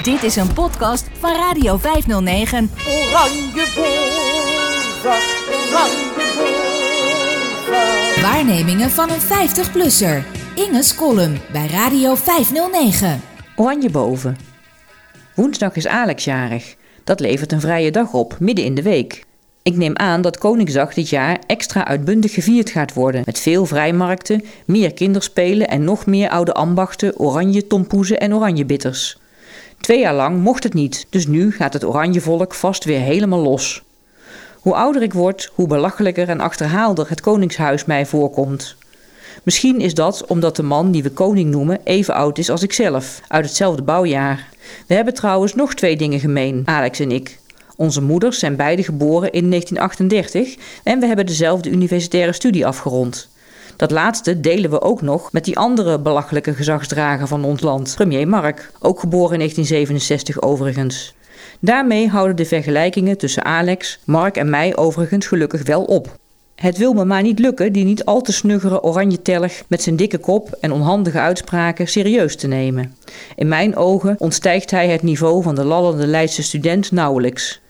Dit is een podcast van Radio 509. Oranje boven, oranje. Waarnemingen van een 50-plusser. Inge's column bij Radio 509. Oranje boven. Woensdag is Alex jarig. Dat levert een vrije dag op, midden in de week. Ik neem aan dat Koningsdag dit jaar extra uitbundig gevierd gaat worden. Met veel vrijmarkten, meer kinderspelen en nog meer oude ambachten, oranje tompoezen en oranje bitters. Twee jaar lang mocht het niet, dus nu gaat het oranje volk vast weer helemaal los. Hoe ouder ik word, hoe belachelijker en achterhaalder het koningshuis mij voorkomt. Misschien is dat omdat de man die we koning noemen even oud is als ikzelf, uit hetzelfde bouwjaar. We hebben trouwens nog twee dingen gemeen, Alex en ik. Onze moeders zijn beide geboren in 1938 en we hebben dezelfde universitaire studie afgerond. Dat laatste delen we ook nog met die andere belachelijke gezagsdrager van ons land, premier Mark, ook geboren in 1967 overigens. Daarmee houden de vergelijkingen tussen Alex, Mark en mij overigens gelukkig wel op. Het wil me maar niet lukken die niet al te snuggere oranje telg met zijn dikke kop en onhandige uitspraken serieus te nemen. In mijn ogen ontstijgt hij het niveau van de lallende Leidse student nauwelijks.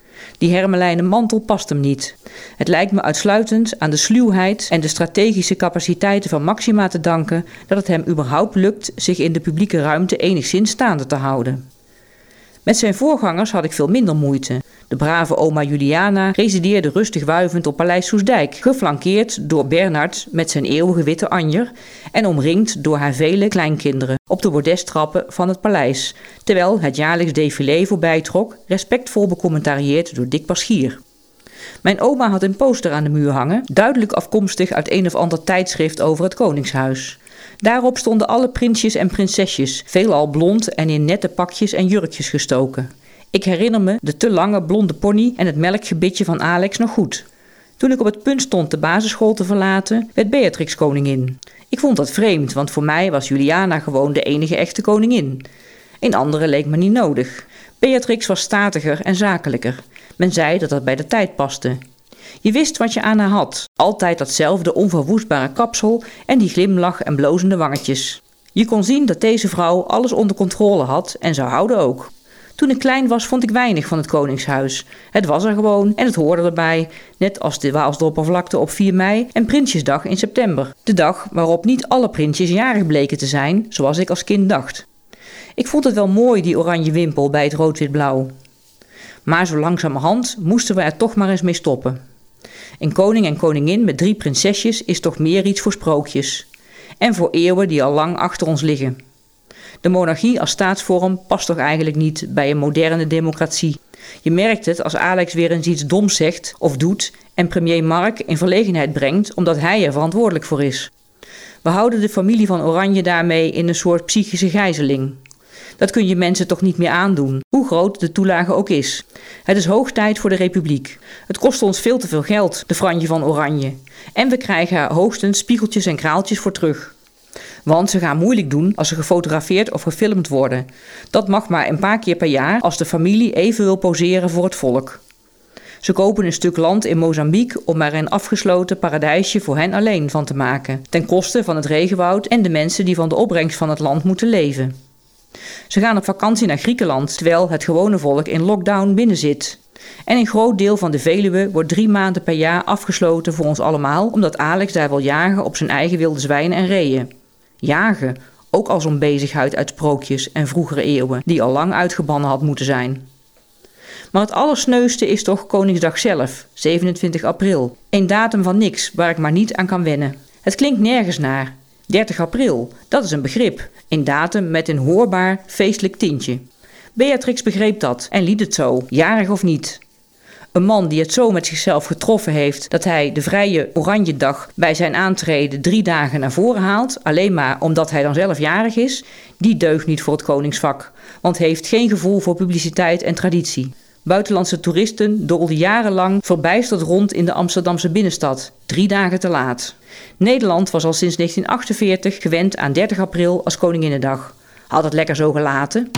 Die hermelijnen mantel past hem niet. Het lijkt me uitsluitend aan de sluwheid en de strategische capaciteiten van Maxima te danken dat het hem überhaupt lukt zich in de publieke ruimte enigszins staande te houden. Met zijn voorgangers had ik veel minder moeite. De brave oma Juliana resideerde rustig wuivend op Paleis Soesdijk, geflankeerd door Bernard met zijn eeuwige witte anjer en omringd door haar vele kleinkinderen op de bordestrappen van het paleis, terwijl het jaarlijks défilé voorbij trok, respectvol becommentarieerd door Dick Paschier. Mijn oma had een poster aan de muur hangen, duidelijk afkomstig uit een of ander tijdschrift over het koningshuis. Daarop stonden alle prinsjes en prinsesjes, veelal blond en in nette pakjes en jurkjes gestoken. Ik herinner me de te lange blonde pony en het melkgebitje van Alex nog goed. Toen ik op het punt stond de basisschool te verlaten, werd Beatrix koningin. Ik vond dat vreemd, want voor mij was Juliana gewoon de enige echte koningin. Een andere leek me niet nodig. Beatrix was statiger en zakelijker. Men zei dat dat bij de tijd paste. Je wist wat je aan haar had. Altijd datzelfde onverwoestbare kapsel en die glimlach en blozende wangetjes. Je kon zien dat deze vrouw alles onder controle had en zou houden ook. Toen ik klein was, vond ik weinig van het Koningshuis. Het was er gewoon en het hoorde erbij, net als de Waalsdorpervlakte op 4 mei en Prinsjesdag in september. De dag waarop niet alle prinsjes jarig bleken te zijn, zoals ik als kind dacht. Ik vond het wel mooi, die oranje wimpel bij het rood-wit-blauw. Maar zo langzamerhand moesten we er toch maar eens mee stoppen. Een koning en koningin met drie prinsesjes is toch meer iets voor sprookjes. En voor eeuwen die al lang achter ons liggen. De monarchie als staatsvorm past toch eigenlijk niet bij een moderne democratie. Je merkt het als Alex weer eens iets doms zegt of doet en premier Mark in verlegenheid brengt omdat hij er verantwoordelijk voor is. We houden de familie van Oranje daarmee in een soort psychische gijzeling. Dat kun je mensen toch niet meer aandoen, hoe groot de toelage ook is. Het is hoog tijd voor de republiek. Het kost ons veel te veel geld, de franje van Oranje. En we krijgen hoogstens spiegeltjes en kraaltjes voor terug. Want ze gaan moeilijk doen als ze gefotografeerd of gefilmd worden. Dat mag maar een paar keer per jaar als de familie even wil poseren voor het volk. Ze kopen een stuk land in Mozambique om er een afgesloten paradijsje voor hen alleen van te maken, ten koste van het regenwoud en de mensen die van de opbrengst van het land moeten leven. Ze gaan op vakantie naar Griekenland, terwijl het gewone volk in lockdown binnenzit. En een groot deel van de Veluwe wordt drie maanden per jaar afgesloten voor ons allemaal, omdat Alex daar wil jagen op zijn eigen wilde zwijnen en reeën. Jagen, ook als een bezigheid uit sprookjes en vroegere eeuwen, die al lang uitgebannen had moeten zijn. Maar het allersneuste is toch Koningsdag zelf, 27 april. Een datum van niks waar ik maar niet aan kan wennen. Het klinkt nergens naar. 30 april, dat is een begrip. Een datum met een hoorbaar feestelijk tintje. Beatrix begreep dat en liet het zo, jarig of niet. Een man die het zo met zichzelf getroffen heeft dat hij de vrije oranje dag bij zijn aantreden drie dagen naar voren haalt, alleen maar omdat hij dan zelf jarig is, die deugt niet voor het koningsvak, want heeft geen gevoel voor publiciteit en traditie. Buitenlandse toeristen doolden jarenlang verbijsterd rond in de Amsterdamse binnenstad, drie dagen te laat. Nederland was al sinds 1948 gewend aan 30 april als Koninginnedag. Had het lekker zo gelaten.